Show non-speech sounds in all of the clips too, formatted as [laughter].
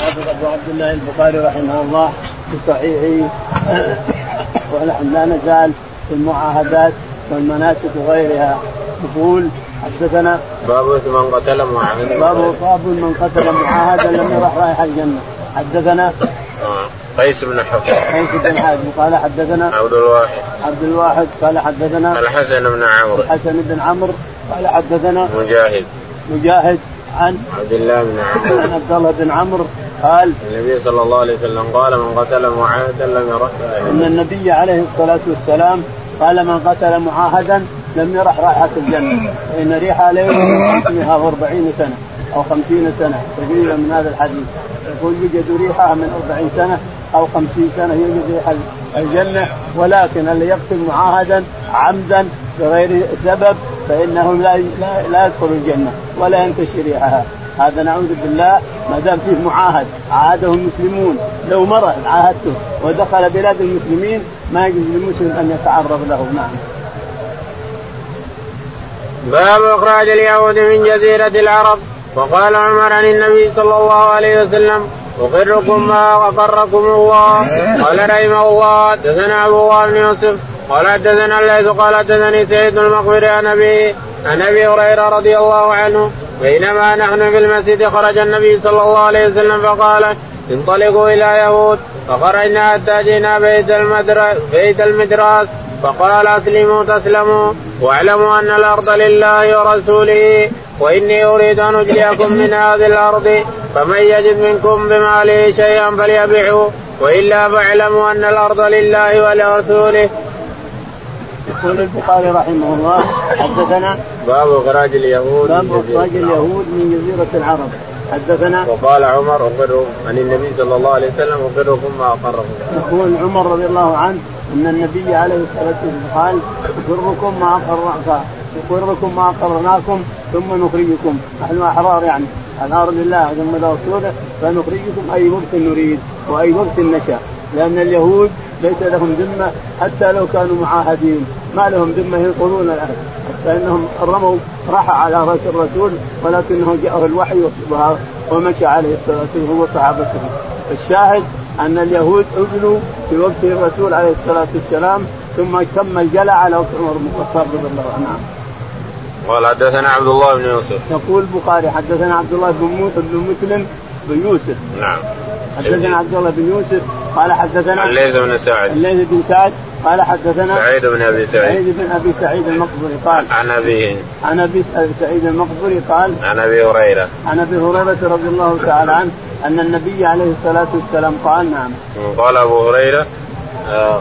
أبو عبد الله البخاري رحمه الله في صحيحه. ونحن لا نزال في المعاهدات والمناسك وغيرها. يقول حدثنا باب من قتل معاهدا. باب باب من قتل معاهدا لم يرح رائحة الجنة. حدثنا قيس بن حفص. قيس بن حازم قال حدثنا عبد الواحد. عبد الواحد. قال حدثنا الحسن بن عمرو. الحسن بن عمرو. قال حدثنا مجاهد. مجاهد عن عبد الله بن عمرو. عن عبد الله بن عمرو. قال النبي صلى الله عليه وسلم قال من قتل معاهدا لم يرح ان النبي عليه الصلاه والسلام قال من قتل معاهدا لم يرح رائحة الجنة. فإن ريحها عليه 540 سنة أو 50 سنة تقريبا من هذا الحديث. يقول يوجد ريحها من 40 سنة أو 50 سنة يوجد ريح الجنة. ولكن اللي يقتل معاهدا عمدا بغير سبب؟ فإنه لا لا, لا يدخل الجنة ولا ينتشر ريحها. هذا نعوذ بالله ما دام فيه معاهد عاهده المسلمون لو مرض عاهدته ودخل بلاد المسلمين ما يجوز للمسلم أن يتعرض له. نعم. باب إخراج اليهود من جزيرة العرب. وقال عمر عن النبي صلى الله عليه وسلم أقركم ما أقركم الله. قال رحمه الله حدثنا أبو الله بن يوسف. قال حدثنا الليث قال حدثني سعيد المقبري عن ابي عن أبي هريرة رضي الله عنه. بينما نحن في المسجد خرج النبي صلى الله عليه وسلم فقال انطلقوا إلى يهود. فخرجنا حتى جئنا بيت المدرس بيت المدراس. فقال أسلموا تسلموا. واعلموا أن الأرض لله ورسوله. وإني أريد أن أجليكم من هذه الأرض. فمن يجد منكم بماله شيئا فليبعه وإلا فاعلموا أن الأرض لله ولرسوله. يقول البخاري رحمه الله حدثنا باب إخراج اليهود باب إخراج اليهود من جزيرة العرب. حدثنا وقال عمر اخبروا عن النبي صلى الله عليه وسلم اخبركم ما اقركم. يقول عمر رضي الله عنه إن النبي عليه الصلاة والسلام قال اخبركم ما اقر يقركم ما أقرناكم ثم نخرجكم. نحن أحرار يعني الامر لله ثم لرسوله فنخرجكم أي وقت نريد وأي وقت نشاء. لأن اليهود ليس لهم ذمة حتى لو كانوا معاهدين. ما لهم ذمة ينقضون العهد حتى إنهم رموا راح على رأس الرسول ولكنه جاءه الوحي ومشى عليه الصلاة والسلام هو صحابته. الشاهد أن اليهود أجلوا في وقت الرسول عليه الصلاة والسلام ثم تم الجلع على وقت عمر بن الخطاب رضي الله عنه. قال حدثنا عبد الله بن يوسف. يقول البخاري حدثنا عبد الله بن بن مسلم بن يوسف. نعم. حدثنا عبد الله بن يوسف قال حدثنا الليث بن سعد. الليث بن سعد قال حدثنا سعيد بن أبي سعيد. سعيد بن أبي سعيد المقبري قال عن ابيه عن أبي سعيد المقبري قال عن أبي هريرة. عن أبي هريرة رضي الله تعالى عنه أن النبي عليه الصلاة والسلام قال نعم. قال أبو هريرة آه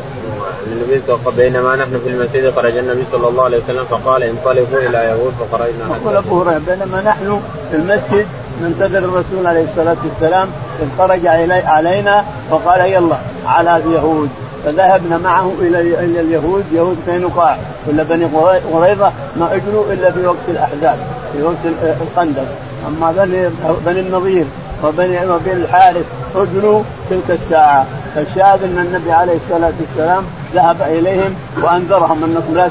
النبي بينما نحن في المسجد خرج النبي صلى الله عليه وسلم فقال انطلقوا إلى يهود فخرجنا يقول أبو هريرة بينما نحن في المسجد ننتظر الرسول عليه الصلاة والسلام إذ خرج علينا وقال يلا على اليهود فذهبنا معه إلى إلى اليهود يهود قينقاع ولا بني قريظه ما اجلوا إلا في وقت الأحزاب في وقت الخندق أما بني بني النظير وبني وبني الحارث اجلوا تلك الساعة. فالشاهد أن النبي عليه الصلاة والسلام ذهب إليهم وأنذرهم انكم لا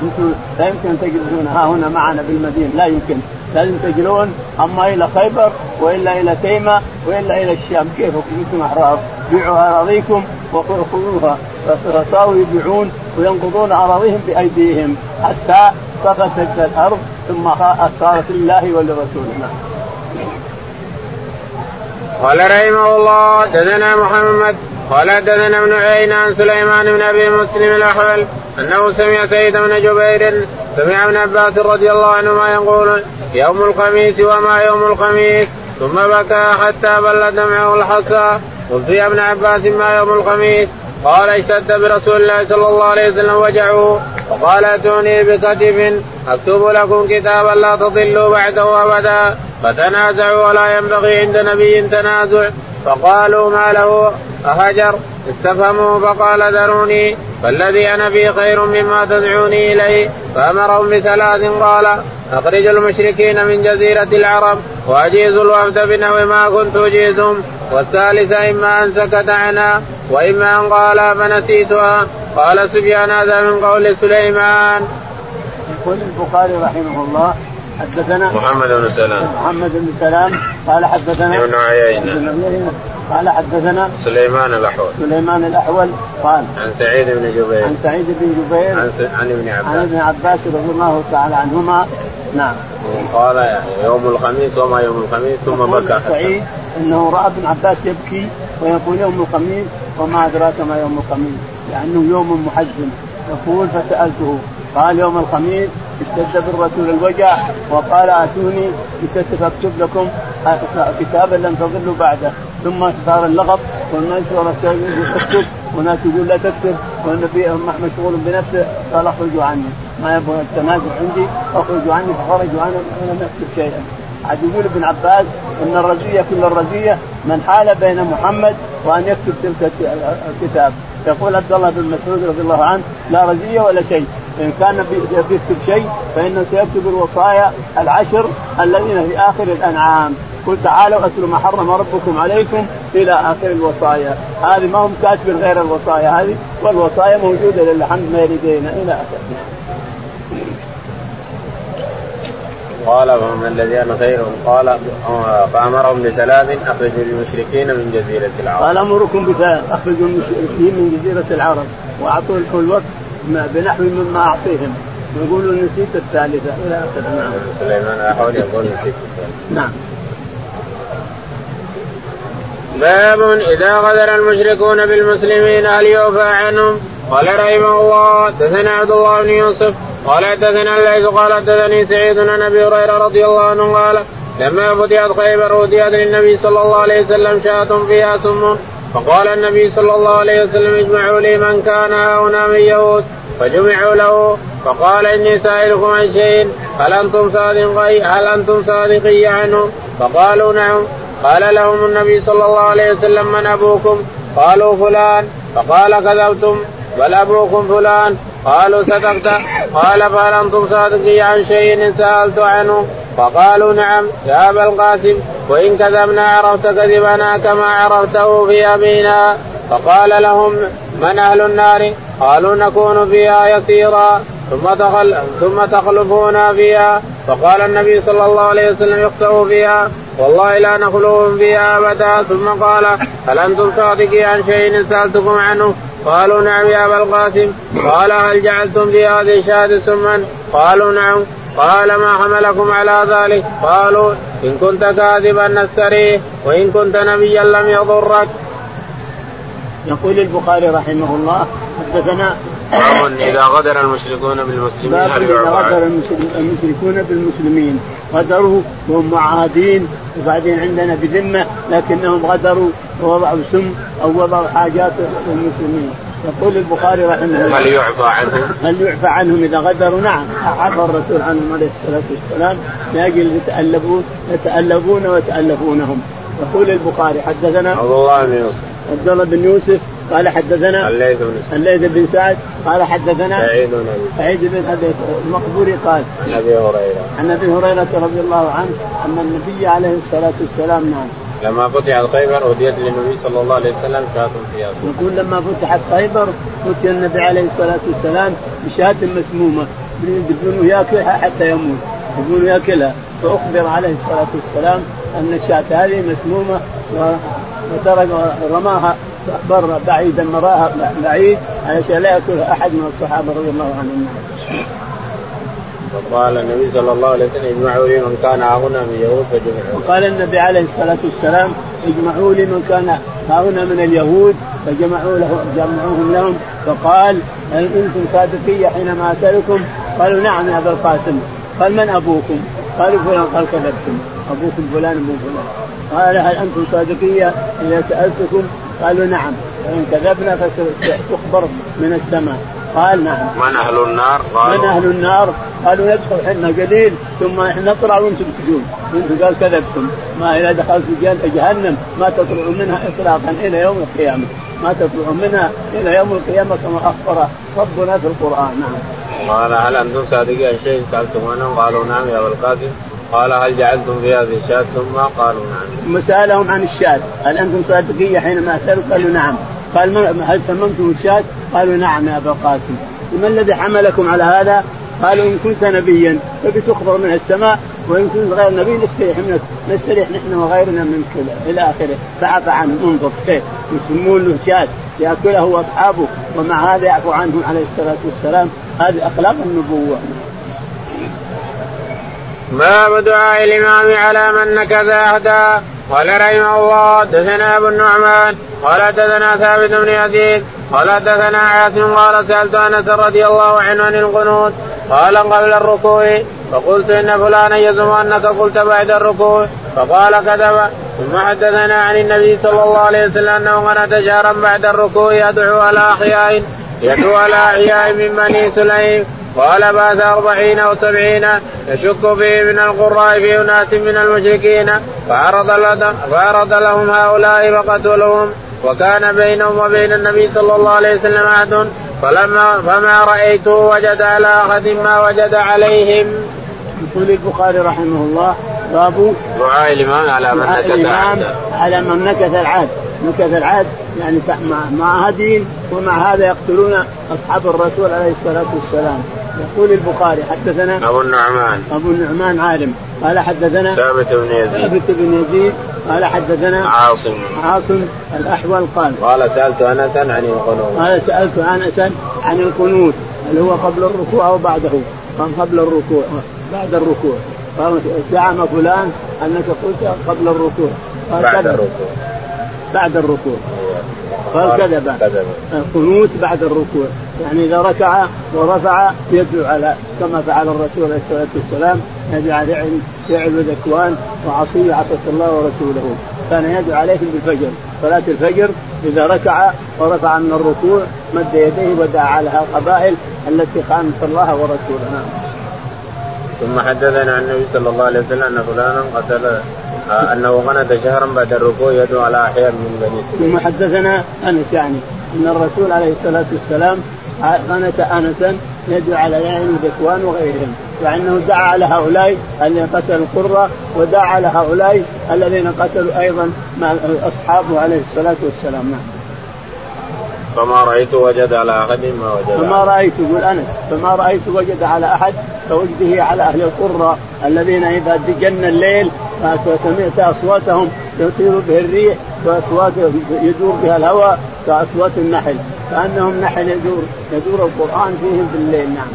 لا يمكن أن تجلسون ها هنا معنا بالمدينة لا يمكن. لازم تجلون أما إلى خيبر وإلا إلى تيمة وإلا إلى الشام؟ كيف أنتم احرار بيعوا أراضيكم وخذوها فصاروا يبيعون وينقضون أراضيهم بأيديهم حتى سقطت الأرض ثم صارت لله ولرسوله. قال رحمه الله حدثنا محمد قال حدثنا ابن عين عن سليمان بن أبي مسلم الأحول أنه سمع سيد بن جبير سمع ابن عباس رضي الله عنهما يقول يوم الخميس وما يوم الخميس؟ ثم بكى حتى بل دمعه الحصى. يا ابن عباس ما يوم الخميس؟ قال اشتد برسول الله صلى الله عليه وسلم وجعه. وقال اتوني بكتب أكتب لكم كتابا لا تضلوا بعده أبدا. فتنازعوا ولا ينبغي عند نبي تنازع. فقالوا ما له؟ أهجر استفهموا فقال ذروني فالذي أنا فيه خير مما تدعوني إليه. فأمرهم بثلاث قال أخرج المشركين من جزيرة العرب وأجيز الوفد بنحو ما كنت أجيزهم. والثالثة إما أن سكت عنها وإما أن قال فنسيتها. قال سفيان هذا من قول سليمان. يقول البخاري رحمه الله حدثنا محمد بن سلام. محمد بن سلام. قال حدثنا ابن عيينة. قال حدثنا سليمان الأحول. سليمان الأحول. قال عن سعيد بن جبير. عن سعيد بن جبير. عن, عن ابن عباس. عن ابن عباس رضي الله تعالى عنهما. نعم. قال يوم الخميس وما يوم الخميس ثم بكى سعيد إنه رأى ابن عباس يبكي ويقول يوم الخميس وما أدراك ما يوم الخميس لأنه يوم محزن. يقول فسألته قال يوم الخميس اشتد بالرسول الوجع وقال أتوني بكتف اكتب لكم كتابا لم تضلوا بعده. ثم صار اللغط والناس يقول تكتب وناس يقول لا تكتب والنبي مشغول بنفسه قال اخرجوا عني. ما يبغى التنازل عندي اخرجوا عني فخرجوا عني ولم أكتب شيئا. عاد يقول ابن عباس إن الرزيه كل الرزيه من حال بين محمد وأن يكتب تلك الكتاب. يقول عبد الله بن مسعود رضي الله عنه لا رزيه ولا شيء. إن كان بيكتب شيء فإنه سيكتب الوصايا العشر الذين في آخر الأنعام. قل تعالوا اتلوا ما حرم ربكم عليكم إلى آخر الوصايا. هذه ما هم كاتبين غير الوصايا هذه والوصايا موجودة للحمد ما يريدين إلى اخره قال فمن الذين خيرهم قال فأمرهم بثلاث أخرجوا المشركين من جزيرة العرب. قال أمركم بثلاث أخرجوا المشركين من جزيرة العرب. وأعطوا الوقت بنحو مما أعطيهم يقولوا نسيت الثالثة إلى اخره نعم. سليمان أحول يقول نسيت الثالثة. نعم. باب إذا غدر المشركون بالمسلمين هل يوفى عنهم؟ قال رحمه الله حدثنا عبد الله بن يوسف قال حدثنا الليث قال حدثني سعيد عن أبي هريرة رضي الله عنه قال لما فتحت خيبر وديت للنبي صلى الله عليه وسلم شاة فيها سم فقال النبي صلى الله عليه وسلم اجمعوا لي من كان هنا من يهود. فجمعوا له فقال إني سائلكم عن شيء هل أنتم صادقي هل أنتم صادقي عنه؟ فقالوا نعم. قال لهم النبي صلى الله عليه وسلم من أبوكم؟ قالوا فلان. فقال كذبتم. بل أبوكم فلان. قالوا صدقت. قال فهل أنتم صادقي عن شيء إن سألت عنه؟ فقالوا نعم يا أبا القاسم وإن كذبنا عرفت كذبنا كما عرفته في أبينا. فقال لهم من أهل النار؟ قالوا نكون فيها يسيرا ثم تخل ثم تخلفون فيها. فقال النبي صلى الله عليه وسلم يخسأوا فيها. والله لا نخلوهم فيها أبدا. ثم قال هل أنتم صادقي عن شيء سألتكم عنه؟ قالوا نعم يا أبا القاسم. قال هل جعلتم في هذه الشهاده سما؟ قالوا نعم. قال ما حملكم على ذلك؟ قالوا إن كنت كاذبا نستريه وإن كنت نبيا لم يضرك. يقول البخاري رحمه الله حدثنا باب إذا غدر المشركون بالمسلمين هل إذا غدر المشركون بالمسلمين. غدروا وهم معاهدين وبعدين عندنا بذمة لكنهم غدروا ووضعوا سم أو وضعوا حاجات للمسلمين. يقول البخاري رحمه الله. هل يعفى عنهم؟ هل يعفى عنهم إذا غدروا؟ نعم. عفى الرسول عنهم عليه الصلاة والسلام. لاجل يتالفون يتالفون ويتألفونهم. يقول البخاري حدثنا عبد الله بن يوسف. عبد الله بن يوسف. قال حدثنا الليث بن سعد. الليث بن سعد. قال حدثنا سعيد بن ابي سعيد بن أبي المقبوري قال عن أبي هريرة. عن أبي هريرة رضي الله عنه أن النبي عليه الصلاة والسلام نعم لما فتحت خيبر أهديت للنبي صلى الله عليه وسلم شاة فيها يقول لما فتحت خيبر اتي النبي عليه الصلاة والسلام بشاة مسمومة. يبونه ياكلها حتى يموت. يبونه ياكلها فأخبر عليه الصلاة والسلام أن الشاة هذه مسمومة وترك رماها برا بعيدا مراها بعيد علشان لا يأكلها أحد من الصحابة رضي الله عنهم. وقال النبي صلى الله عليه وسلم اجمعوا لي من كان هنا من يهود فجمعوا وقال النبي عليه الصلاة والسلام اجمعوا لي من كان هنا من اليهود فجمعوا له جمعوهم لهم فقال هل أنتم صادقية حينما أسألكم؟ قالوا نعم يا أبا القاسم قال من أبوكم؟ قالوا فلان قال كذبتم أبوكم فلان ابو فلان قال هل أنتم صادقية إذا سألتكم؟ قالوا نعم فان كذبنا فتخبر من السماء قال نعم من أهل النار؟ قالوا من أهل النار؟ قالوا ندخل إحنا قليل ثم إحنا نطلع وأنتم تجون وأنتم قال كذبتم ما اذا دخلت جهنم ما تطلعوا منها اطلاقا إلى يوم القيامة ما تطلعوا منها إلى يوم القيامة كما أخبر ربنا في القرآن نعم. قال هل أنتم صادقين عن شيء سألتم عنه؟ قالوا نعم يا ابا القاسم قال هل جعلتم في هذه الشاة ثم قالوا نعم. ثم سالهم عن الشاة هل أنتم صادقية حينما سألوا قالوا نعم. قال هل سممتم الشاة؟ قالوا نعم يا أبا القاسم. ما الذي حملكم على هذا؟ قالوا إن كنت نبيا فبتخبر من السماء ويمكن غير النبي نستريح منك نستريح نحن وغيرنا منك إلى آخره فعفى عنه انظر كيف يسمون له شاة يأكله واصحابه ومع هذا يعفو عنهم عليه الصلاة والسلام هذه أخلاق النبوة باب دعاء الإمام على من نكث عهدا قال رحمه الله دثنا أبو النعمان قال دثنا ثابت بن يزيد قال دثنا عاصم قال سألت أنس رضي الله عنه عن القنوت قال قبل الركوع فقلت إن فلانا يزعم أنك قلت بعد الركوع فقال كذب. ثم حدثنا عن النبي صلى الله عليه وسلم أنه قنت شهرا بعد الركوع يدعو على أحياء يدعو على أحياء من بني سليم. قال بعد أربعين أو سبعين يشك فيه من القراء في أناس من المشركين فعرض, فعرض لهم هؤلاء فقتلهم وكان بينهم وبين النبي صلى الله عليه وسلم عهد. فلما فما رأيته وجد على أحد ما وجد عليهم. يقول البخاري رحمه الله باب دعاء الإمام على من نكث العهد. على من نكث العهد. نكث العهد يعني مع هدي ومع هذا يقتلون أصحاب الرسول عليه الصلاة والسلام. يقول البخاري حدثنا أبو النعمان. أبو النعمان عالم. قال حدثنا ثابت بن يزيد. ثابت بن يزيد. قال حدثنا عاصم. عاصم الأحول قال. قال سألت انسا عن القنوت قال سألت انسا عن القنوت هل هو قبل الركوع أو بعده؟ قال قبل الركوع بعد الركوع. قال زعم فلان أنك قلت قبل الركوع. قال بعد الركوع. بعد الركوع. قال كذب القنوت بعد الركوع. يعني إذا ركع ورفع يدعو على كما فعل الرسول عليه الصلاة والسلام يدعو على فعل ذكوان وعصي عصت الله ورسوله كان يدعو عليهم بالفجر صلاة الفجر إذا ركع ورفع من الركوع مد يديه ودعا على القبائل التي خانت الله ورسوله نعم. ثم حدثنا عن النبي صلى الله عليه وسلم أن فلانا قتل آه، أنه غنت شهرا بعد الركوع يدعو على أحياء من بني. ثم حدثنا أنس يعني أن الرسول عليه الصلاة والسلام غنت انسا يدعو على يعين ذكوان وغيرهم وأنه دعا على هؤلاء الذين قتلوا القرة ودعا على هؤلاء الذين قتلوا أيضا مع أصحابه عليه الصلاة والسلام نعم. فما رأيت وجد على أحد ما وجد فما رأيت يقول أنس فما رأيت وجد على أحد كوجده على أهل القرى الذين إذا جن الليل فسمعت أصواتهم يطير به الريح وأصوات يدور بها الهواء كأصوات النحل كأنهم نحل يدور يدور القرآن فيهم بالليل نعم.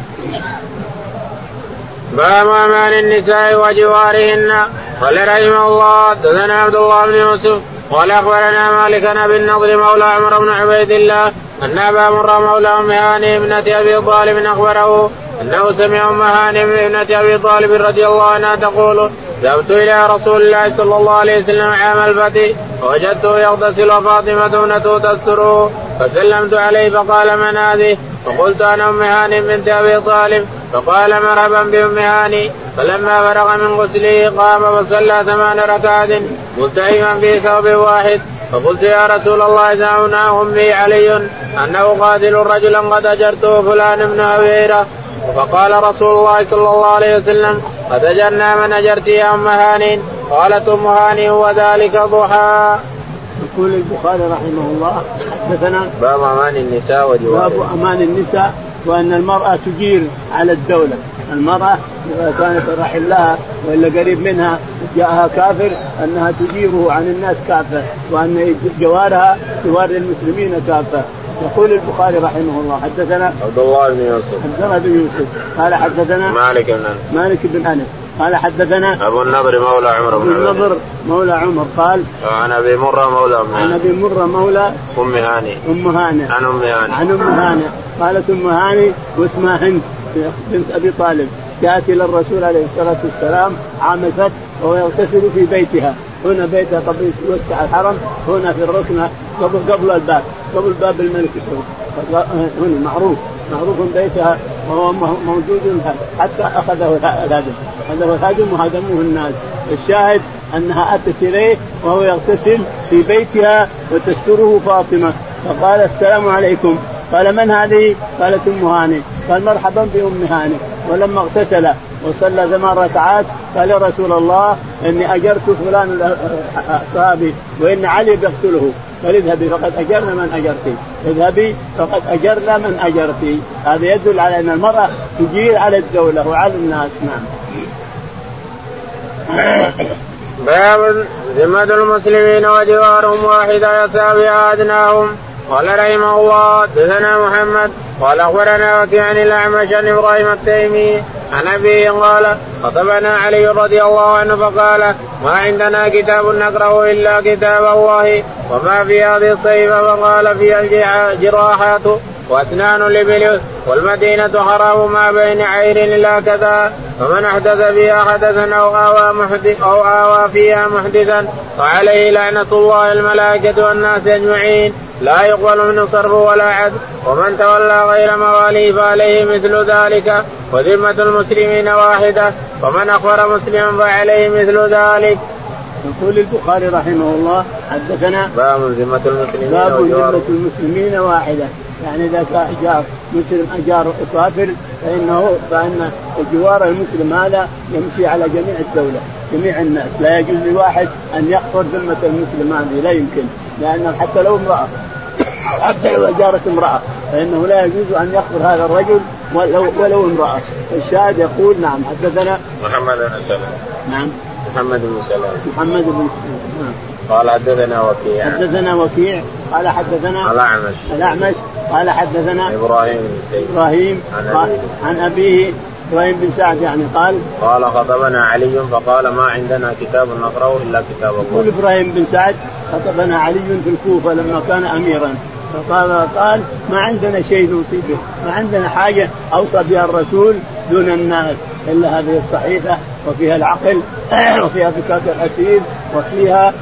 باب أمان النساء وجوارهن قال رحمه الله دثنا عبد الله بن يوسف قال أخبرنا مالك بن النضر مولى عمر بن عبيد الله أن أبا مرة مولى أم هاني ابنه أبي طالب أخبره أنه سمع أم هاني ابنه أبي طالب رضي الله عنها تقول ذهبت إلى رسول الله صلى الله عليه وسلم عام الفتح فوجدته يغتسل وفاطمه ابنته تستره فسلمت عليه فقال من هذه؟ فقلت أنا أم هاني بنت أبي طالب فقال مرحبا بأم هاني. فلما فرغ من غسله قام وصلى ثمان ركعات ملتئما في ثوب واحد. فقلت يا رسول الله زعمنا أمي علي أنه قاتل رجلا قد أجرته فلان بن هويره فقال رسول الله صلى الله عليه وسلم اجرنا من اجرت يا أم هاني. قالت أم هاني هو ذلك ضحى. يقول البخاري رحمه الله حدثنا باب أمان النساء وجوارها. باب أمان النساء وأن المرأة تجير على الدولة، المرأة إذا كانت رحم لها ولا قريب منها جاءها كافر أنها تجيره عن الناس كافة وأن جوارها جوار المسلمين كافة. يقول البخاري رحمه الله حدثنا عبد الله بن يوسف. عبد الله بن يوسف. قال حدثنا مالك بن أنس. مالك بن أنس. قال حدثنا أبو النضر مولى عمر بن أبو النضر مولى عمر قال عن أبي مرة مولى أم عن أبي مرة مولى أم هاني. أم هاني. عن أم هاني. عن أم هاني. قالت أم هاني واسمها هند بنت أبي طالب. جاءت إلى الرسول عليه الصلاة والسلام عام الفتح وهو يغتسل في بيتها. هنا بيتها قبل يوسع الحرم هنا في الركن قبل قبل الباب قبل باب الملك هنا معروف معروف بيتها وهو موجود حتى أخذه الهدم أخذه الهدم وهدموه الناس. الشاهد أنها أتت إليه وهو يغتسل في بيتها وتستره فاطمة. فقال السلام عليكم. قال من هذه؟ قالت أم هاني. قال مرحبا بأم هاني. ولما اغتسل وصلى ثمان ركعات قال يا رسول الله إني أجرت فلان صحابي وإن علي بيقتله. قال اذهبي فقد أجرنا من اجرتي اذهبي فقد أجرنا من اجرتي هذا يدل على أن المرأة تجير على الدولة وعلى الناس نعم. باب ذمة المسلمين وجوارهم واحدة يساوي أدناهم قال رحمه الله دثنا محمد قال أخبرنا وكيع عن الأعمش عن إبراهيم التيمي عن ابيه قال خطبنا علي رضي الله عنه فقال ما عندنا كتاب نقراه إلا كتاب الله وما في هذه الصيفه فقال فيها الجراحات. واسنان الابل والمدينة حرام ما بين عير إلى كذا فمن أحدث فيها حدثا أو آوى محدث أو آوى فيها محدثا فعليه لعنة الله الملائكة والناس أجمعين. لا يقبل منه صرف ولا عدل ومن تولى غير مواليه فعليه مثل ذلك. وذمة المسلمين واحدة ومن أخبر مسلما فعليه مثل ذلك. يقول البخاري رحمه الله حدثنا باب ذمة المسلمين باب ذمة المسلمين واحدة. يعني إذا جاء مسلم أجار كافر فإنه فإن جوار المسلم هذا يمشي على جميع الدولة جميع الناس. لا يجوز لواحد أن يحفر ذمة المسلم هذه لا يمكن. لأنه حتى لو امرأة حتى لو أجارت امرأة فإنه لا يجوز أن يخبر هذا الرجل ولو, ولو امرأة. الشاهد يقول نعم حدثنا محمد بن سلام. نعم. محمد بن سلام. محمد بن نعم. قال حدثنا وكيع. حدثنا وكيع قال حدثنا الأعمش الأعمش قال حدثنا إبراهيم بن إبراهيم عن أبيه إبراهيم بن سعد يعني قال قال خطبنا علي فقال ما عندنا كتاب نقرأه إلا كتاب الله. يقول إبراهيم بن سعد خطبنا علي في الكوفة لما كان اميرا. فقال قال ما عندنا شيء نوصي به، ما عندنا حاجة أوصى بها الرسول دون الناس. إلا هذه الصحيفة وفيها العقل. [coughs] وفيها فكاك الاسير وفيها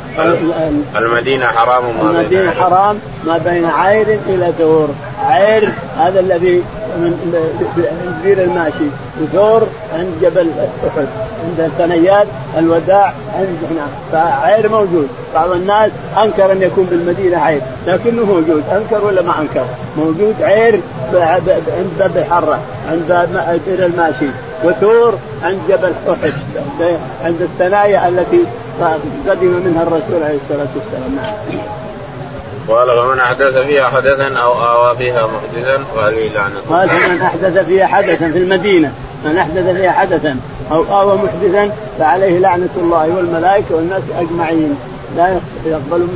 المدينة حرام ما المدينة حرام ما بين عير إلى ثور، عير هذا الذي من بير الماشي. وثور عند جبل أحد عند ثنيات الوداع عند هنا. فعير موجود. بعض الناس أنكر أن يكون بالمدينة عير لكنه موجود. أنكر ولا ما أنكر؟ موجود عير عند باب الحره عند بير الماشي. وثور عند جبل أحد عند الثنايا التي قدم منها الرسول عليه الصلاة والسلام. نعم قال فمن أحدث فيها حدثا أو آوى فيها محدثا فعليه لعنة قال فمن أحدث فيها حدثا في المدينة من أحدث فيها حدثا أو آوى محدثا فعليه لعنة الله والملائكة والناس أجمعين. لا يقبل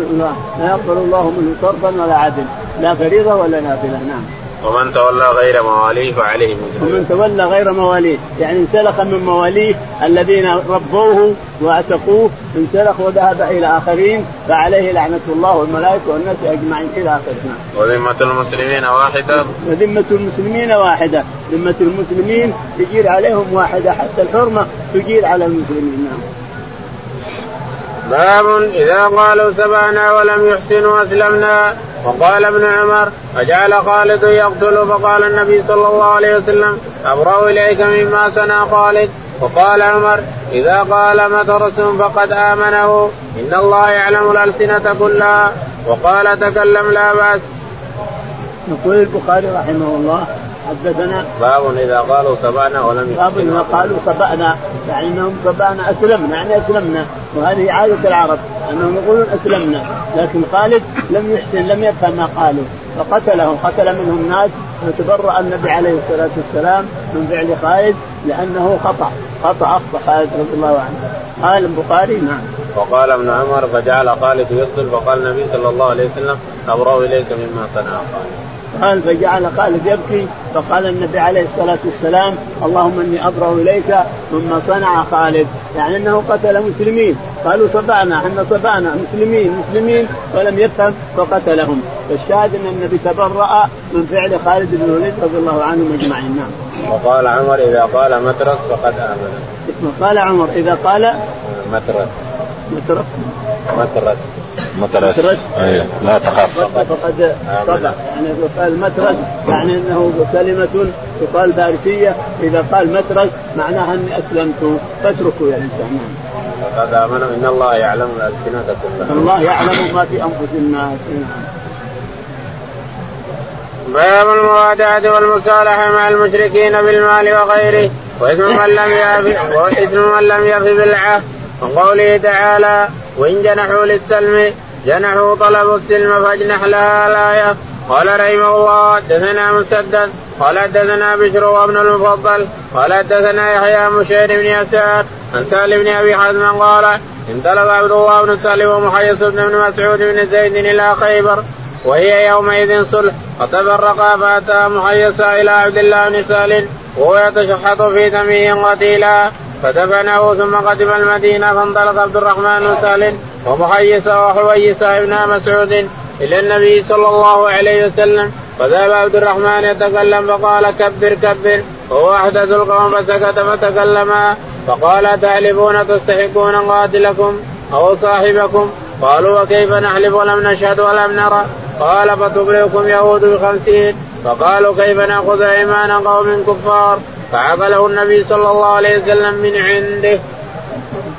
لا يقبل الله منه صرفا ولا عدل لا فريضة ولا نافلة. نعم. ومن تولى غير مواليه فعليه مثل ومن تولى غير مواليه. يعني انسلخ من مواليه الذين ربوه واعتقوه انسلخ وذهب إلى آخرين فعليه لعنة الله والملائكة والناس أجمعين إلى اخره. وذمة المسلمين واحدة. وذمة المسلمين واحدة. ذمة المسلمين تجير عليهم واحدة حتى الحرمة تجير على المسلمين. نعم. باب إذا قالوا سبعنا ولم يحسنوا أسلمنا. وقال ابن عمر فجعل خالد يقتل فقال النبي صلى الله عليه وسلم أبرأ إليك مما صنع خالد وقال عمر إذا قال مترس فقد آمنه إن الله يعلم الألسنة كلها وقال تكلم لا بأس. يقول البخاري رحمه الله حدثنا باب إذا قالوا سبعنا ولم باب إذا قالوا سبعنا يعني إنهم سبعنا أسلمنا يعني أسلمنا. وهذه عادة العرب أنهم يقولون أسلمنا لكن خالد لم يحسن لم يفهم ما قالوا. فقتلهم قتل منهم ناس وتبرأ النبي عليه الصلاة والسلام من فعل خالد لأنه خطأ خطأ أخطأ خالد رضي الله عنه. قال البخاري نعم. وقال ابن عمر فجعل خالد يقتل فقال النبي صلى الله عليه وسلم أبرأ إليك مما صنع خالد. قال فجعل خالد يبكي فقال النبي عليه الصلاة والسلام اللهم إني أبرأ إليك مما صنع خالد يعني أنه قتل مسلمين. قالوا صبعنا إحنا صبعنا مسلمين مسلمين ولم يفهم فقتلهم. فالشاهد أن النبي تبرأ من فعل خالد بن الوليد رضي الله عنهم أجمعين. نعم. وقال عمر إذا قال مترس فقد آمن. وقال عمر إذا قال مترس مترس مترس مترس أيوه. لا تخاف. فقد صدق يعني قال مترس يعني إنه كلمة تقال فارسيه إذا قال مترس معناها إني أسلمت. فاتركوا يا إنسان. فقد امنوا إن الله يعلم كلها الله يعلم ما في أنفس الناس. باب الموادعة والمصالحة مع المشركين بالمال وغيره. وإثم من لم يف وإثم من لم يف بالعهد. وقوله تعالى وإن جنحوا للسلم جنحوا طلبوا السلم فاجنح لها الآية. قال رحمه الله حدثنا مسدد قال حدثنا بشر وابن المفضل قال حدثنا يحيى مشير بن يسار عن سهل بن أبي حزم قال انطلق عبد الله بن سهل ومحيص بن مسعود بن زيد إلى خيبر وهي يومئذ صلح. فتفرقا فأتى محيصا إلى عبد الله بن سهل وهو يتشحط في دمه قتيلا. فدفنه ثم قدم المدينة فانطلق عبد الرحمن بن سهل ومحيص وحويص ابن مسعود إلى النبي صلى الله عليه وسلم. فذهب عبد الرحمن يتكلم فقال كبر كبر. وهو أحدث القوم فسكت فتكلما فقال تحلفون تستحقون قاتلكم أو صاحبكم؟ قالوا وكيف نحلف ولم نشهد ولم نرى؟ قال فتبرئكم يهود بخمسين. فقالوا كيف نأخذ إيمان قوم كفار؟ فعقله النبي صلى الله عليه وسلم من عنده.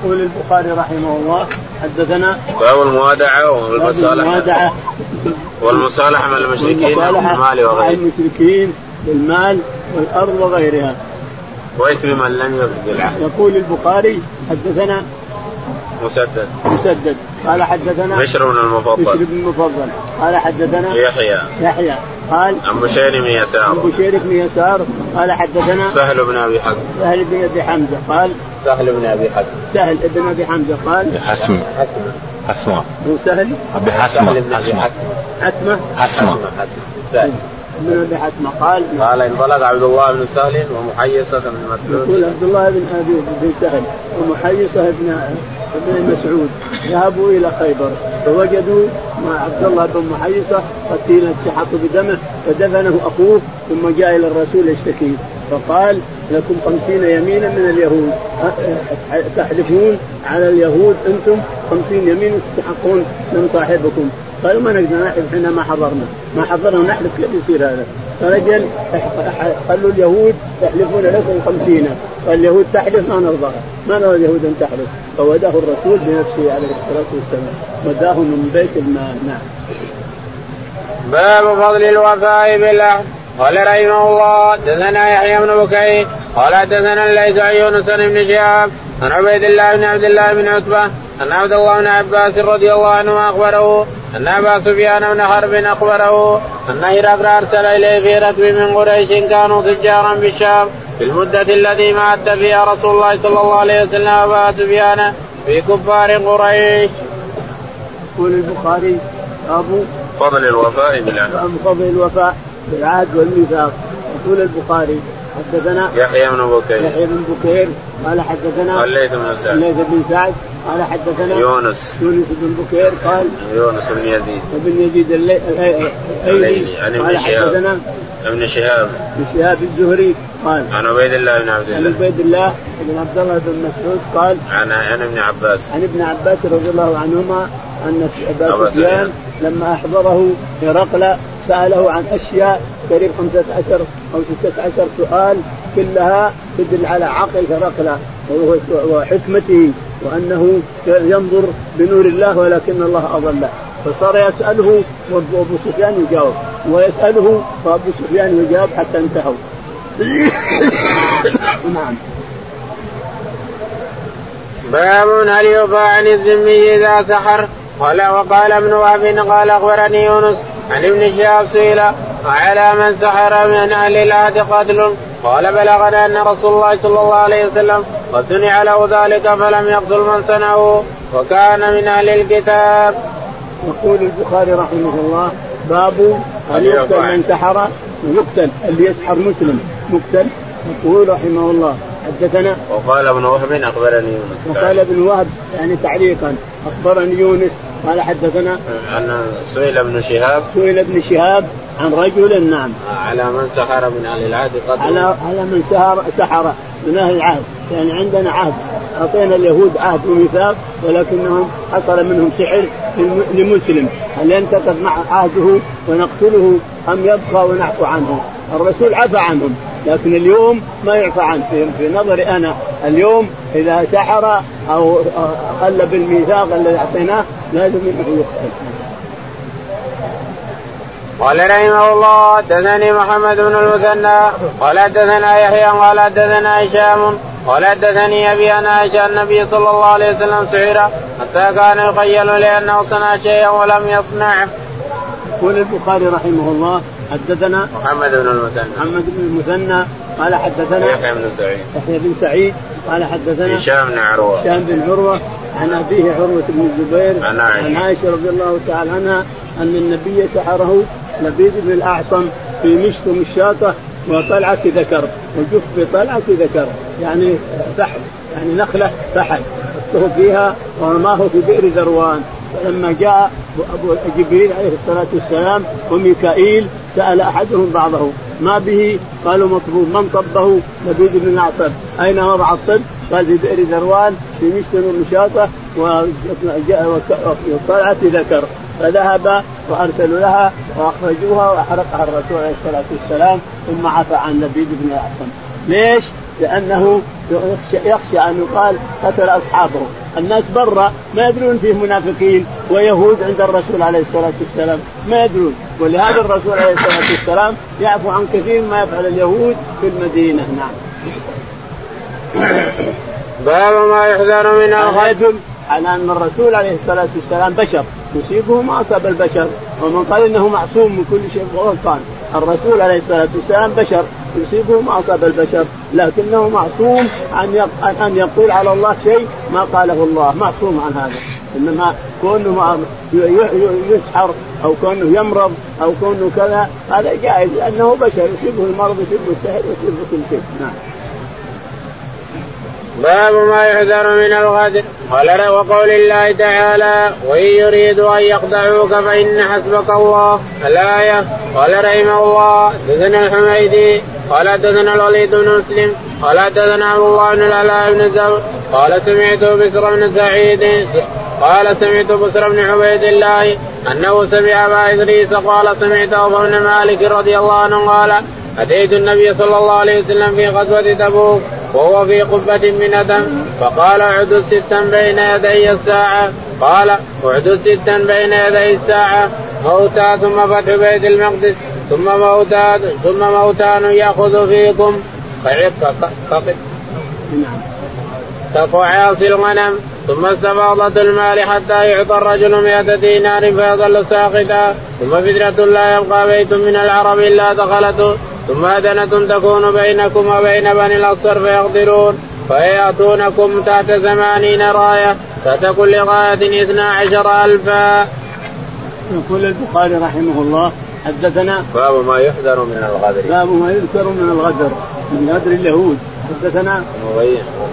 يقول البخاري رحمه الله حدثنا باب الموادعة والمصالحة. الموادعة. والمصالحة مع المشركين والمال وغيره. المشركين بالمال والأرض وغيرها. واسم من لم يفد العهد يقول البخاري حدثنا مسدد. مسدد. قال حدثنا بشر بن المفضل. بشر بن المفضل. قال حدثنا يحيى. يحيى. قال عن بشير بن يسار. عن بشير بن يسار. قال حدثنا سهل بن أبي حزم. سهل بن أبي حمزة. قال سهل بن أبي حزم. سهل بن أبي حمزة قال حسم حسمة. هو سهل؟ أبي حسمة. حسمة. حسمة؟ حسمة. بن أبي حتمه قال قال انطلق عبد الله بن سهل ومحيصة بن مسعود. يقول عبد الله بن أبي بن سهل ومحيصة بن بن مسعود. ذهبوا إلى خيبر فوجدوا عبد الله بن محيصة قتيلا سحقوا بدمه فدفنه أخوه ثم جاء إلى الرسول يشتكي. فقال لكم خمسين يمينا من اليهود. تحلفون على اليهود أنتم؟ خمسين يمين تستحقون من صاحبكم. قالوا ما نقدر نحلف إحنا ما حضرنا ما حضرنا نحلف كيف يصير هذا؟ فرجل خلوا اليهود يحلفون لكم خمسين واليهود تحلف ما نرضى. ما نرى اليهود أن تحلف. فوداه الرسول بنفسه عليه الصلاة والسلام. وداه من بيت المال نعم باب فضل الوفاء بالعهد قال رحمه الله دثنا يحيى بن بكير قال دثنا ليس يونس بن شهاب عن عبيد الله بن عبد الله بن عتبة ان عبد الله بن عباس رضي الله عنه أخبره أن أبا سفيان بن حرب أخبره أن هرقل أرسل إليه في ركب من قريش كانوا تجارا بالشام في المدة التي مات فيها رسول الله صلى الله عليه وسلم أبا سفيان في كفار قريش. يقول البخاري أبو فضل الوفاء بالعهد. فضل الوفاء بالعهد والميثاق يقول البخاري حدثنا يحيى بن بكير يحيى بن بكير قال حدثنا الليث بن سعد. الليث بن سعد. قال حدثنا يونس. يونس بن بكير قال يونس بن يزيد. بن يزيد الليلي عن ابن شهاب. حدثنا ابن شهاب. بن شهاب الزهري قال عن عبيد الله بن عبد الله. عن عبيد الله بن عبد الله بن مسعود قال عن عن ابن عباس. عن ابن عباس رضي الله عنهما أن أبا سفيان لما أحضره هرقل سأله عن أشياء قريب 15 أو 16 سؤال كلها تدل على عقل هرقل وحكمته وأنه ينظر بنور الله ولكن الله اضله فصار يسأله وأبو سفيان يجاوب. ويسأله وابو سفيان يجاوب حتى انتهوا. [coughs] نعم. باب هل يوفى عن الذمي إذا سحر؟ قال وقال ابن وهب قال أخبرني يونس. عن ابن شهاب سئل وعلى من سحر من أهل العهد قتل؟ قال بلغنا أن رسول الله صلى الله عليه وسلم قد صنع له ذلك فلم يقتل من صنعه وكان من أهل الكتاب. يقول البخاري رحمه الله باب هل يقتل من سحر يقتل اللي يسحر مسلم مقتل. يقول رحمه الله حدثنا. وقال ابن وهب أخبرني يونس. وقال ابن وهب يعني تعليقا أخبرني يونس قال حدثنا أن سئل ابن شهاب. سئل ابن شهاب عن رجل نعم. على من سحر من أهل العهد قتل على على من سحر سحر من أهل العهد. يعني عندنا عهد. أعطينا اليهود عهد وميثاق ولكنهم حصل منهم سحر لمسلم. هل ينتقض مع عهده ونقتله أم يبقى ونعفو عنه؟ الرسول عفى عنهم لكن اليوم ما يعفى عنه. في, في نظري أنا اليوم إذا سحر أو خل بالميثاق الذي أعطيناه لازم انه يقتل. قال رحمه الله حدثني محمد بن المثنى قال حدثنا يحيى قال حدثنا هشام قال حدثني أبي أن عائشة النبي صلى الله عليه وسلم سعر حتى كان يخيل لأنه صنع شيئا ولم يصنعه. يقول البخاري رحمه الله حدثنا محمد بن المثنى محمد بن المثنى قال حدثنا يحيى بن سعيد. يحيى بن سعيد قال حدثنا هشام بن عروة. هشام بن عروة عن أبيه عروة بن الزبير عن عائشة. عن عائشة رضي الله تعالى عنها أن النبي سحره لبيد بن الأعصم في مشط مشاطة وطلعة ذكر وجف بطلعة ذكر يعني فحل يعني نخلة فحل حطه فيها ورماه في بئر ذروان. فلما جاء ابو جبريل عليه الصلاة والسلام وميكائيل سأل أحدهم بعضه ما به؟ قالوا مطبوب من طبه؟ لبيد بن الاعصم أين وضع الطب؟ قال في بئر ذروان في مشتن ومشاطة وطلعت ذكر فذهب وارسلوا لها وأخرجوها وأحرقها الرسول عليه الصلاة والسلام ثم عفى عن لبيد بن الاعصم. ليش؟ لأنه يخشى, يخشى أن يقال قتل أصحابه، الناس برا ما يدرون فيه منافقين ويهود عند الرسول عليه الصلاة والسلام، ما يدرون، ولهذا الرسول عليه الصلاة والسلام يعفو عن كثير ما يفعل اليهود في المدينة، نعم. باب ما يحذر من الغد على أن الرسول عليه الصلاة والسلام بشر. يصيبه ما اصاب البشر. ومن قال إنه معصوم من كل شيء غلطان الرسول عليه الصلاة والسلام بشر يصيبه ما أصاب البشر لكنه معصوم أن أن يقول على الله شيء ما قاله الله معصوم عن هذا. إنما كونه يسحر أو كونه يمرض أو كونه كذا هذا جائز لأنه بشر يصيبه المرض يصيبه السحر يصيبه كل شيء. نعم. باب ما يحذر من الغدر قال وقول الله تعالى وإن يريدوا أن يخدعوك فإن حسبك الله. الآية. قال رحمه الله دثنا الحميدي. قال حدثنا الوليد بن مسلم. قال حدثنا عبد الله بن العلاء بن زر قال سمعت بسر بن سعيد. قال سمعت بسر بن عبيد الله أنه سمع أبا إدريس قال سمعت ابو بن مالك رضي الله عنه قال أتيت النبي صلى الله عليه وسلم في غزوة تبوك وهو في قبة من أدم فقال اعدد ستا بين يدي الساعة. قال اعدد ستا بين يدي الساعة. موتى ثم فتح بيت المقدس ثم موتى ثم موتان يأخذ فيكم. كقعاص الغنم ثم استفاضت المال حتى يعطى الرجل مئة دينار فيظل ساقطا. ثم فتنة لا يبقى بيت من العرب إلا دخلته. ثم أدنة تكون بينكم وبين بني الأصفر فيقدرون فيأتونكم تحت ثمانين راية تحت كل غاية اثنا عشر ألفا. يقول البخاري رحمه الله حدثنا باب ما يحذر من الغدر. باب ما يذكر من الغدر من غدر اليهود. حدثنا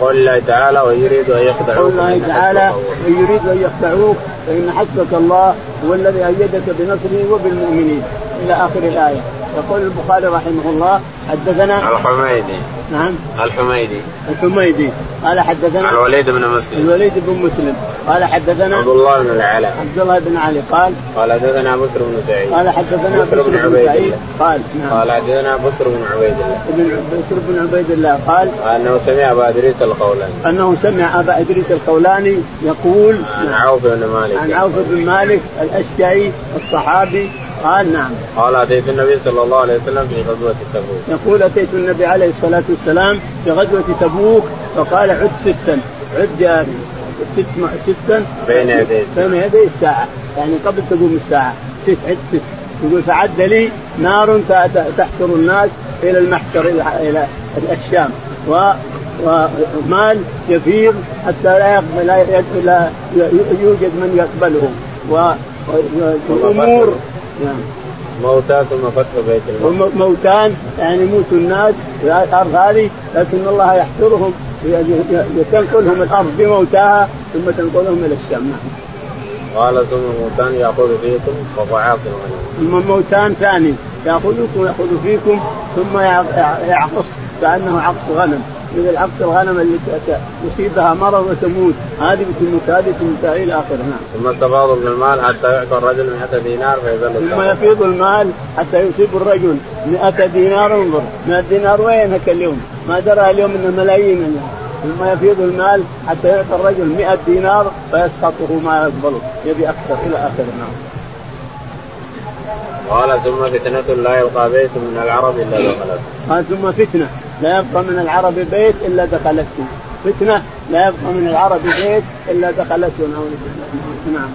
وقول الله تعالى ويريد أن يخدعوك قول الله تعالى ويريد أن يخدعوك فإن حسبك الله هو الذي أيدك بنصره وبالمؤمنين. إلى آخر الآية. يقول البخاري رحمه الله حدثنا الحميدي. نعم. الحميدي. الحميدي. قال حدثنا الوليد بن مسلم. الوليد بن مسلم. قال حدثنا عبد الله بن العلاء. عبد الله بن علي قال قال حدثنا بكر بن سعيد. قال حدثنا بكر بن عبيد الله. قال نعم. قال حدثنا بكر بن عبيد الله. ابن بكر بن عبيد الله قال أنه سمع أبا إدريس القولاني. أنه سمع أبا إدريس القولاني يقول عن عوف بن مالك. عن عوف بن مالك الأشجعي الصحابي. قال نعم. قال أتيت النبي صلى الله عليه وسلم في غزوة تبوك. يقول أتيت النبي عليه الصلاة والسلام في غزوة تبوك فقال عد ستا. عد ست ستا. بين يدي. بين يدي الساعة. يعني قبل تقوم الساعة. ست عد ست يقول فعد لي نار تحشر الناس إلى المحشر إلى إلى الشام و ومال يفيض حتى لا يقبل لا يوجد من يقبله. و وامور نعم. موتى ثم فتح بيت المال موتان يعني يموت الناس في الأرض هذه لكن الله يحشرهم تنقلهم الأرض بموتاها ثم تنقلهم إلى الشام. نعم. قال ثم موتان يأخذ فيكم وضعاف ثم موتان ثاني يأخذكم ياخذ فيكم ثم يعقص كأنه عقص غنم. مثل عقص الغنم اللي يصيبها مرض وتموت هذه بتموت هذه تموت إلى آخره نعم. ثم التفاض من المال حتى يعطى الرجل 100 دينار فيظل ثم يفيض المال حتى يصيب الرجل 100 دينار انظر 100 دينار وينك اليوم؟ ما درى اليوم إنه ملايين اليوم. ثم يفيض المال حتى يعطى الرجل 100 دينار فيسقطه ما يقبله يبي أكثر إلى آخره نعم. قال ثم فتنة لا يبقى بيت من العرب إلا دخلته. قال ثم فتنة لا يبقى من العرب بيت إلا دخلته. فتنة لا يبقى من العرب بيت إلا دخلته نعم.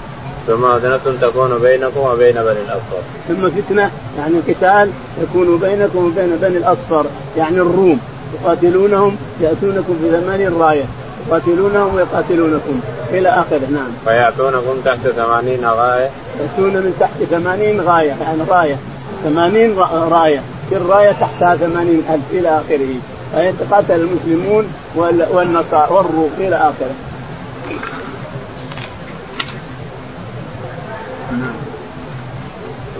ثم فتنة تكون بينكم وبين بني الأصفر ثم فتنة يعني قتال يكون بينكم وبين بني الأصفر يعني الروم يقاتلونهم يأتونكم بثمانين راية يقاتلونهم ويقاتلونكم إلى آخره نعم. فيأتونكم تحت ثمانين غاية. يأتون من تحت ثمانين غاية يعني راية. ثمانين راية. كل راية تحتها ثمانين ألف إلى آخره. فيتقاتل المسلمون والنصارى والروم إلى آخره.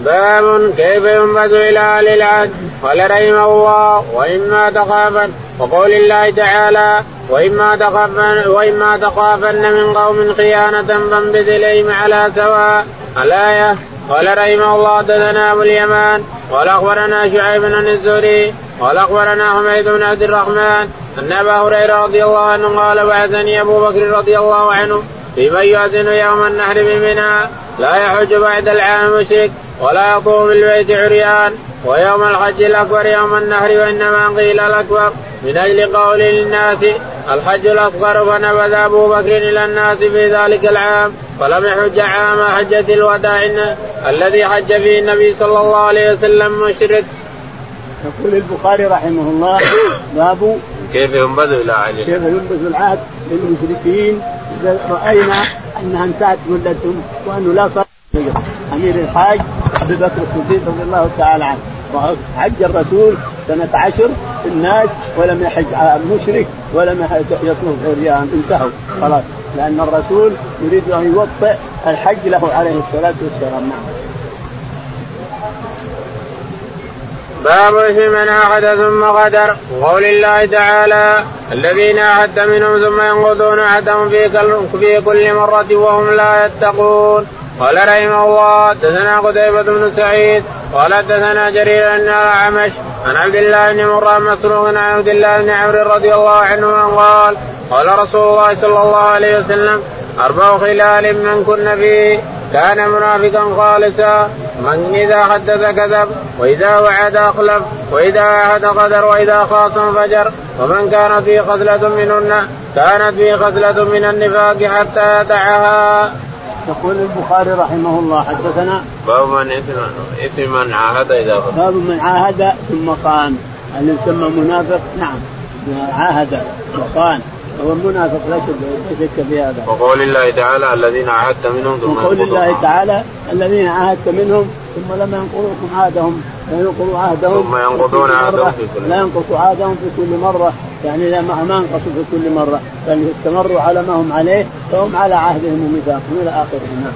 باب كيف ينبذ إلى أهل العهد؟ قال رحمه الله وإما تخافن وقول الله تعالى وإما تخافن وإما تخافن من قوم خيانة فانبذ اليهم على سواء. الآية قال رحمه الله حدثنا أبو اليمان قال أخبرنا شعيب بن الزهري قال أخبرنا حميد بن عبد الرحمن أن أبا هريرة رضي الله عنه قال بعثني أبو بكر رضي الله عنه في من يؤذن يوم النحر بمنى لا يحج بعد العام مشرك ولا يطوف بالبيت عريان ويوم الحج الأكبر يوم النحر وإنما قيل الأكبر. من أجل قول للناس الحج الاصغر فنبذ أبو بكر إلى الناس في ذلك العام فلم يحج عام حجة الوداع الذي حج فيه النبي صلى الله عليه وسلم مشرك. يقول البخاري رحمه الله [coughs] باب كيف ينبذ العهد كيف ينبذ العهد للمشركين؟ إذا رأينا أنها انتهت مدتهم وانه لا صار أمير الحاج أبي بكر الصديق رضي الله تعالى عنه. حج الرسول سنة عشر الناس ولم يحج مشرك ولم يطوف عريان انتهوا خلاص. لأن الرسول يريد أن يوطئ الحج له عليه الصلاة والسلام. نعم. باب في من عهد ثم غدر وقول الله تعالى الذين عهدت منهم ثم ينقضون عهدهم في في كل مرة وهم لا يتقون. قال رحمه الله حدثنا قتيبة بن سعيد قال حدثنا جرير بن الأعمش عن عبد الله بن مرة مسروق عن عبد الله بن عمرو رضي الله عنه قال قال رسول الله صلى الله عليه وسلم أربع خلال من كن فيه كان منافقا خالصا من إذا حدث كذب وإذا وعد أخلف وإذا عهد قدر وإذا خاصم فجر ومن كان في خصلة منهن كانت في خصلة من النفاق حتى يدعها. يقول البخاري رحمه الله حدثنا باب من اسم من عاهد إذا قال باب من عاهد ثم خان اللي يسمى منافق؟ نعم. عاهد وخان هو المنافق لا شك في هذا. وقول الله تعالى الذين عاهدت منهم ثم وقول الله تعالى الذين عاهدت منهم ثم لم ينقضوكم عهدهم لا ينقضوا عهدهم ثم ينقضون عهدهم في كل لا ينقضوا عهدهم في كل مرة يعني لا ما انقصوا في كل مرة بل استمروا على ما هم عليه فهم على عهدهم وميثاقهم إلى آخره. نعم.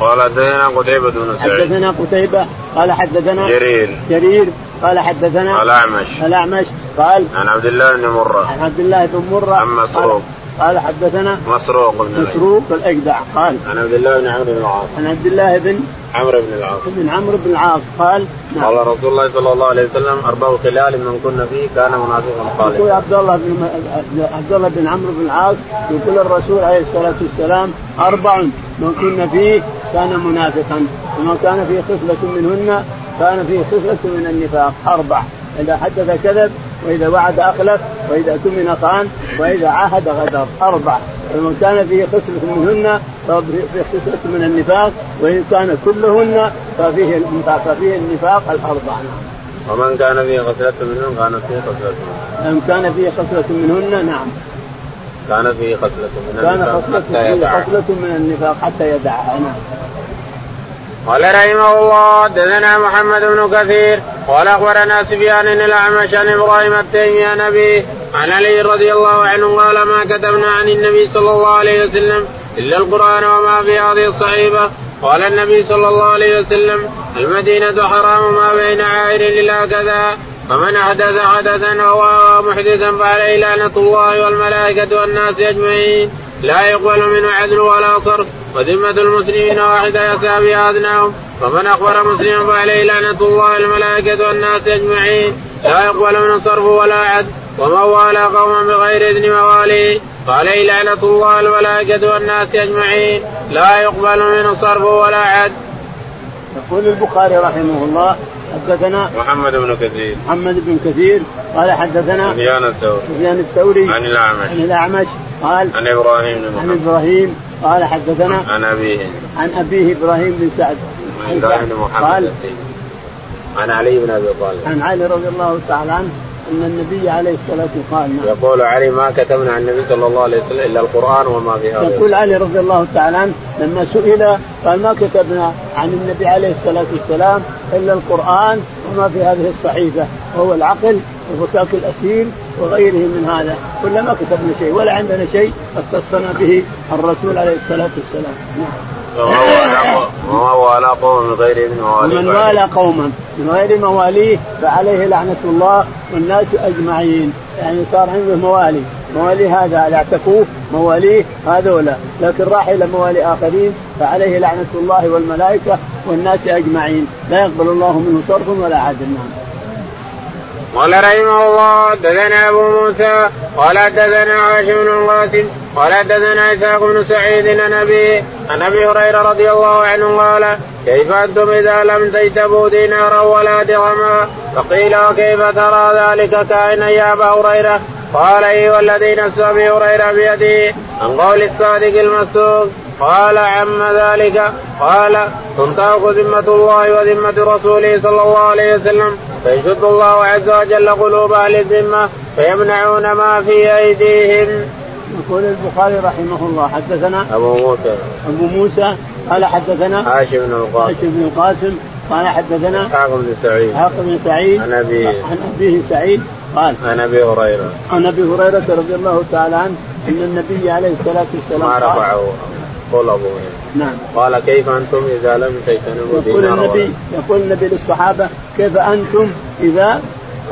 قال حدثنا قتيبة بن سعيد. حدثنا قتيبة قال حدثنا جرير. جرير قال حدثنا الأعمش. الأعمش قال عن عبد الله بن مرة. عن عبد الله بن مرة عن مسروق. قال حدثنا مسروق بن مسروق الأجدع. قال عن عبد الله بن عمرو بن العاص. عن عبد الله بن عمرو بن العاص. بن عمرو بن العاص. قال نعم. قال رسول الله صلى الله عليه وسلم أربع خلال من كنا فيه كان منافقا خالصا يقول عبد الله بن عبد الله بن عمرو بن العاص يقول الرسول عليه الصلاة والسلام أربع من كنا فيه كان منافقا. ومن كان فيه خصلة منهن كان فيه خصلة من النفاق. أربع. إذا حدث كذب وإذا وعد أخلف وإذا اؤتمن خان وإذا عاهد غدر. أربع فمن كان فيه خصلة منهن ففيه خصلة من النفاق وإن كان كلهن ففيه ففيه النفاق الأربع ومن كان فيه خصلة منهن كانت فيه خصلة من كان فيه خصلة منهن نعم. كان فيه خصلة من كان خصلة خصلة من النفاق حتى يدعها نعم. قال رحمه الله دثنا محمد بن كثير قال أخبرنا سفيان الأعمش عن إبراهيم التيمي عن عن علي رضي الله عنه قال ما كتبنا عن النبي صلى الله عليه وسلم إلا القرآن وما في هذه الصحيفة. قال النبي صلى الله عليه وسلم المدينة حرام ما بين عائر إلى كذا فمن أحدث حدثا أو محدثا فعليه لعنة الله والملائكة والناس أجمعين لا يقبل منه عدل ولا صرف وذمة المسلمين واحدة يسعى بها أدناهم ومن أخبر مسلما فعليه لعنة الله والملائكة والناس أجمعين لا يقبل منه صرف ولا عدل ومن والى قوما بغير إذن مواليه فعليه لعنة الله والملائكة والناس أجمعين لا يقبل منه صرف ولا عدل. يقول البخاري رحمه الله حدثنا محمد بن كثير. محمد بن كثير قال حدثنا سفيان الثوري. سفيان الثوري عن الأعمش. عن الأعمش قال عن إبراهيم بن عن إبراهيم قال حدثنا عن أبيه. عن أبيه إبراهيم بن سعد. عن محمد قال عن علي بن أبي طالب. عن علي رضي الله تعالى عنه أن النبي عليه الصلاة والسلام قال نعم. يقول علي ما كتبنا عن النبي صلى الله عليه وسلم إلا القرآن وما فيها يقول علي رضي الله تعالى عنه لما سئل قال ما كتبنا عن النبي عليه الصلاة والسلام إلا القرآن وما في هذه الصحيفة. وهو العقل وفكاك الأسير وغيره من هذا. كل ما كتبنا شيء ولا عندنا شيء اختصنا به الرسول عليه الصلاة والسلام. نعم. وما والى قوم من غير مواليه من والى قوما من غير مواليه فعليه لعنة الله والناس أجمعين. يعني صار عنده موالي. موالي هذا اللي اعتقوه. مواليه هذولا. لكن راح إلى موالي آخرين فعليه لعنة الله والملائكة والناس أجمعين. لا يقبل الله منه صرف ولا عدل نعم. قال رحمه الله حدثنا أبو موسى قال حدثنا عاشم بن القاسم قال حدثنا إسحاق بن سعيد عن أبي عن أبي هريرة رضي الله عنه قال كيف أنتم إذا لم تجتبوا دينارا ولا درهما؟ فقيل وكيف ترى ذلك كائنا يا أبا هريرة؟ قال أيها الذي نفس أبي هريرة بيده عن قول الصادق المصدوق. قال عم ذلك؟ قال تنطق ذمة الله وذمة رسوله صلى الله عليه وسلم فيشد الله عز وجل قلوب أهل الذمة فيمنعون ما في أيديهم. يقول البخاري رحمه الله حدثنا أبو موسى. أبو موسى قال حدثنا هاشم بن القاسم. هاشم بن القاسم قال حدثنا إسحاق بن سعيد. إسحاق بن سعيد. عن ابيه عن أبيه سعيد قال عن أبي هريرة. عن أبي هريرة رضي الله تعالى عنه أن النبي عليه الصلاة والسلام ما رفعه. قول أبو نعم. قال كيف أنتم إذا لم تجتنبوا يقول النبي يقول النبي للصحابة كيف أنتم إذا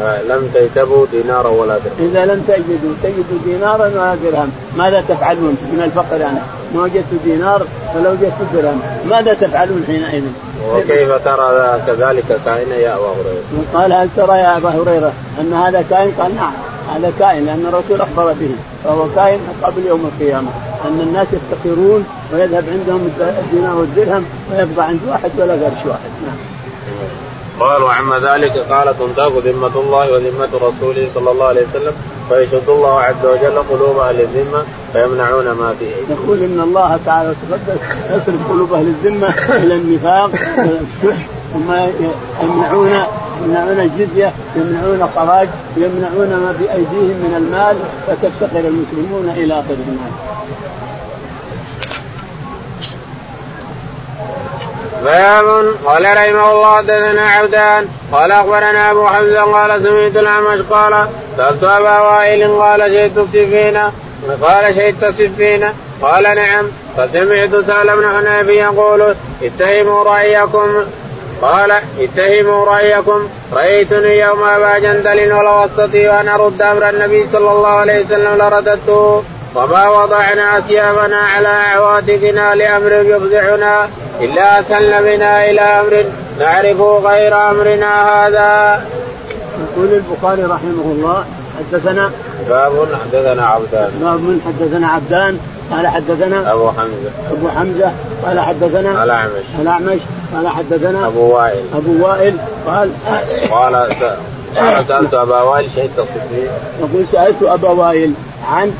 لم تجتبوا دينارا ولا درهم إذا لم تجدوا تجدوا دينارا ولا درهم ماذا تفعلون من الفقر يعني ما وجدت دينار ولو وجدت درهم ماذا تفعلون حينئذ؟ وكيف ترى كذلك كائن يا أبا هريرة؟ قال هل ترى يا أبا هريرة أن هذا كائن؟ قال نعم هذا كائن لأن الرسول أخبر به فهو كائن قبل يوم القيامة أن الناس يفتقرون ويذهب عندهم الدينار والدرهم ويبقى عند واحد ولا قرش واحد نعم. قال وعما ذلك قال تنتهك ذمة الله وذمة رسوله صلى الله عليه وسلم فيشد الله عز وجل قلوب أهل الذمة فيمنعون ما فيه. يقول إن الله تعالى تقدس يصرف قلوب أهل الذمة إلى النفاق والشح ثم يمنعون يمنعون الجزية يمنعون الخراج يمنعون ما بأيديهم من المال فتفتقر المسلمون إلى آخر باب قال رحمه الله حدثنا عبدان قال أخبرنا أبو حمزة قال سمعت الأعمش قال سألت أبا وائل قال شهدت السفينة قال شهدت السفينة قال نعم فسمعت سهل بن حنيف يقول اتهموا رأيكم قال اتهموا رأيكم رأيتني يوم أبا جندل ولو أستطيع أن أرد أمر النبي صلى الله عليه وسلم لرددته وما وضعنا ثيابنا على عواتقنا لأمر يفزعنا إلا اسلنا بنا إلى أمر نعرفه غير أمرنا هذا. يقول البخاري رحمه الله حدثنا باب حدثنا عبدان. باب من حدثنا عبدان قال حدثنا أبو حمزة. أبو حمزة قال حدثنا الاعمش الأعمش قال حدثنا أبو وائل. أبو وائل قال قال قال سألت أبا وائل شهدت الصديق. يقول سألت أبا وائل عن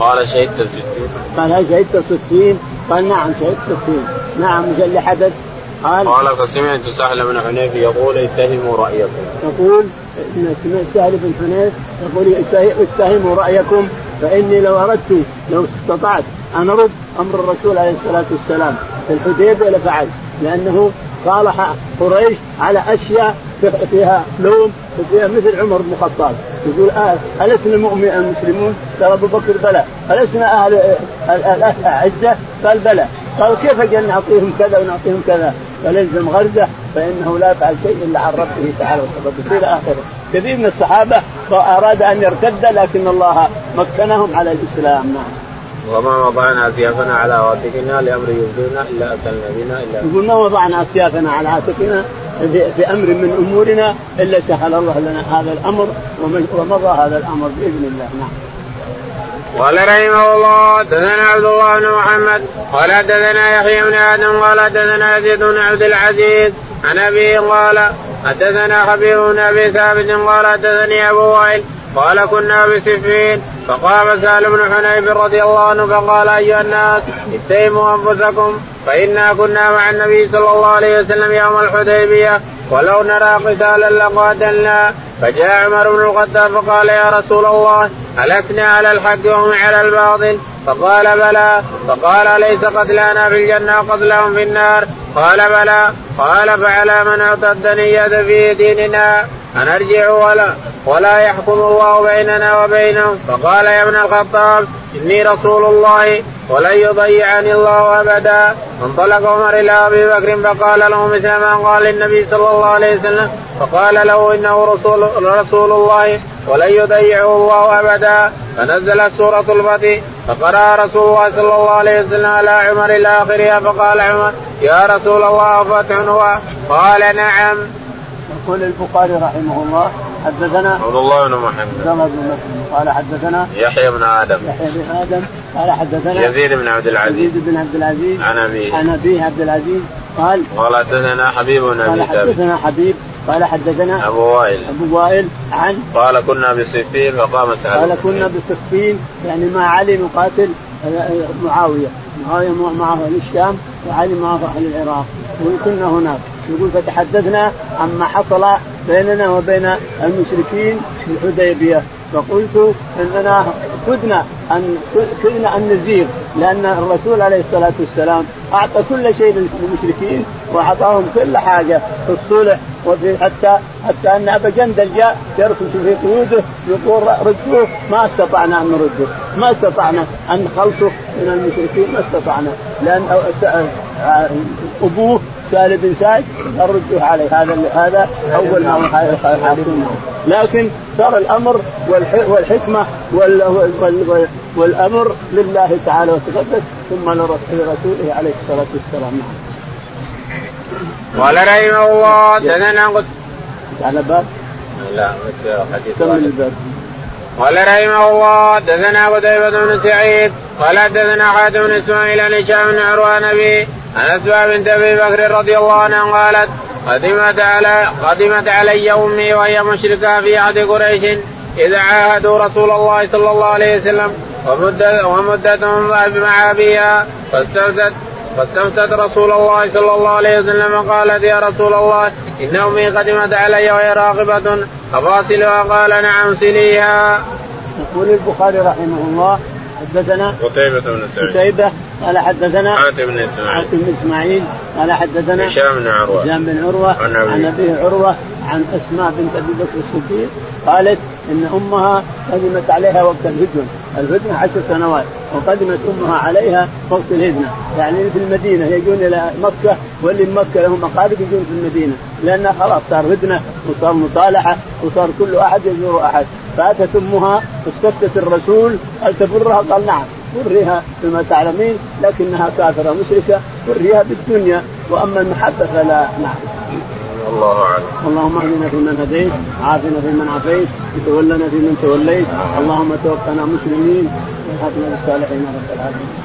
قال شهدت الستين. قال هل شهدت الستين؟ قال نعم شهدت الستين نعم إيش اللي حدث؟ قال قال فسمعت سهل بن حنيف يقول اتهموا رأيكم يقول سمعت سهل بن حنيف يقول اتهموا رأيكم فإني لو أردت لو استطعت أن أرد أمر الرسول عليه الصلاة والسلام في الحديبية لفعلت لأنه صالح قريش على أشياء فيها لوم وفيها مثل عمر بن الخطاب. يقول آه ألسنا المؤمن المسلمون؟ قال أبو بكر بلى. ألسنا أهل عزة؟ قال بلى. قال كيف أجل نعطيهم كذا ونعطيهم كذا؟ قال الزم غرزة فإنه لا يفعل شيء إلا عن ربه تعالى وتقدس إلى آخره. كثير من الصحابة أراد أن يرتد لكن الله مكنهم على الإسلام. نعم. وما وضعنا اثيابنا على عاتقنا لأمر يبدونا إلا أكلنا بنا الا يقول ما وضعنا اثيابنا على عاتقنا؟ في أمر من أمورنا إلا سهل الله لنا هذا الأمر ومضى هذا الأمر بإذن الله نعم. قال رحمه الله حدثنا عبد الله بن محمد قال حدثنا يحيى بن آدم قال حدثنا يزيد بن عبد العزيز عن ابي قال حدثنا حبيب بن أبي ثابت قال حدثني أبو وائل قال كنا بسفين فقام سهل بن حنيف رضي الله عنه فقال أيها الناس اتهموا أنفسكم فإنا كنا مع النبي صلى الله عليه وسلم يوم الحديبية ولو نرى قتالا لقاتلنا. فجاء عمر بن الخطاب فقال يا رسول الله ألسنا على الحق وهم على الباطل؟ فقال بلى. فقال أليس قتلانا في الجنة وقتلهم في النار؟ قال بلى. قال فعلى من اعتد نية في ديننا. أنرجع ولا ولا يحكم الله بيننا وبينهم. فقال يا ابن الخطاب إني رسول الله ولن يضيعني الله أبدا. انطلق عمر إلى أبي بكر فقال له مثل ما قال للنبي صلى الله عليه وسلم. فقال له إنه رسول رسول الله ولن يضيعه الله أبدا. فنزلت سورة الفتح. فقرأ رسول الله صلى الله عليه وسلم على عمر إلى آخرها. فقال عمر يا رسول الله فتح هو. قال نعم. يقول البخاري رحمه الله حدثنا عبد الله بن محمد. عبد الله بن مسلم قال حدثنا يحيى بن آدم. يحيى بن آدم. قال حدثنا يزيد بن عبد العزيز. يزيد بن عبد العزيز. عن أبيه. عن أبيه عبد العزيز. قال قال حدثنا حبيب بن قال ابي ثابت. حدثنا حبيب. قال حدثنا أبو وائل. أبو وائل عن قال كنا بصفين فقام سعد. قال كنا بصفين يعني مع علي نقاتل معاوية. معاوية معه أهل الشام وعلي معه أهل العراق. وكنا هناك. يقول فتحدثنا عما حصل بيننا وبين المشركين في الحديبية. فقلت إننا كدنا أن كدنا أن نزيغ لأن الرسول عليه الصلاة والسلام أعطى كل شيء للمشركين وأعطاهم كل حاجة في الصلح وفي حتى حتى أن أبا جندل جاء يركض في قيوده يقول ردوه ما استطعنا أن نرده ما استطعنا أن نخلصه من المشركين ما استطعنا لأن أبوه سالم بن سعد ردوه عليه هذا هذا أول ما لكن صار الأمر والحكمة والأمر لله تعالى وتقدس ثم لرسوله عليه الصلاة والسلام. قال رحمه الله دنا قلت على باب؟ لا حديث كمل الباب قال رحمه الله دثنا قتيبة بن سعيد. قال دثنا حاتم بن إسماعيل عن هشام بن عروان أبي عن اسماء بنت أبي بكر رضي الله عنها قالت قدمت على قدمت علي أمي وهي مشركة في عهد قريش. إذا عاهدوا رسول الله صلى الله عليه وسلم ومدة ومدتهم مع ابيها فاستفتت فاستفتت رسول الله صلى الله عليه وسلم قالت يا رسول الله إن أمي قدمت علي وهي راغبة أفاصلها؟ قال نعم سليها. يقول البخاري رحمه الله حدثنا قتيبة بن سعيد. قتيبة قال حدثنا حاتم بن إسماعيل. حاتم بن إسماعيل قال حدثنا هشام بن عروة. هشام بن عروة عن عن أبيه عروة عن أسماء بنت أبي بكر الصديق قالت إن أمها قدمت عليها وقت الهجن، الهجن عشر سنوات وقدمت أمها عليها وقت الهجنه، يعني في المدينة يجون إلى مكة واللي مكة لهم اقارب يجون في المدينة، لأنها خلاص صار هجنه وصار مصالحة وصار كل أحد يزور أحد، فأتت أمها واستفتت الرسول هل تبرها؟ قال نعم. وريها بما تعلمين لكنها كافرة مشركة وريها بالدنيا. وأما المحبة فلا نعم. الله أعلم. اللهم اهدنا فيمن هديت، عافنا فيمن عافيت، وتولنا فيمن توليت، اللهم توفنا مسلمين وهبنا بالصالحين رب العالمين.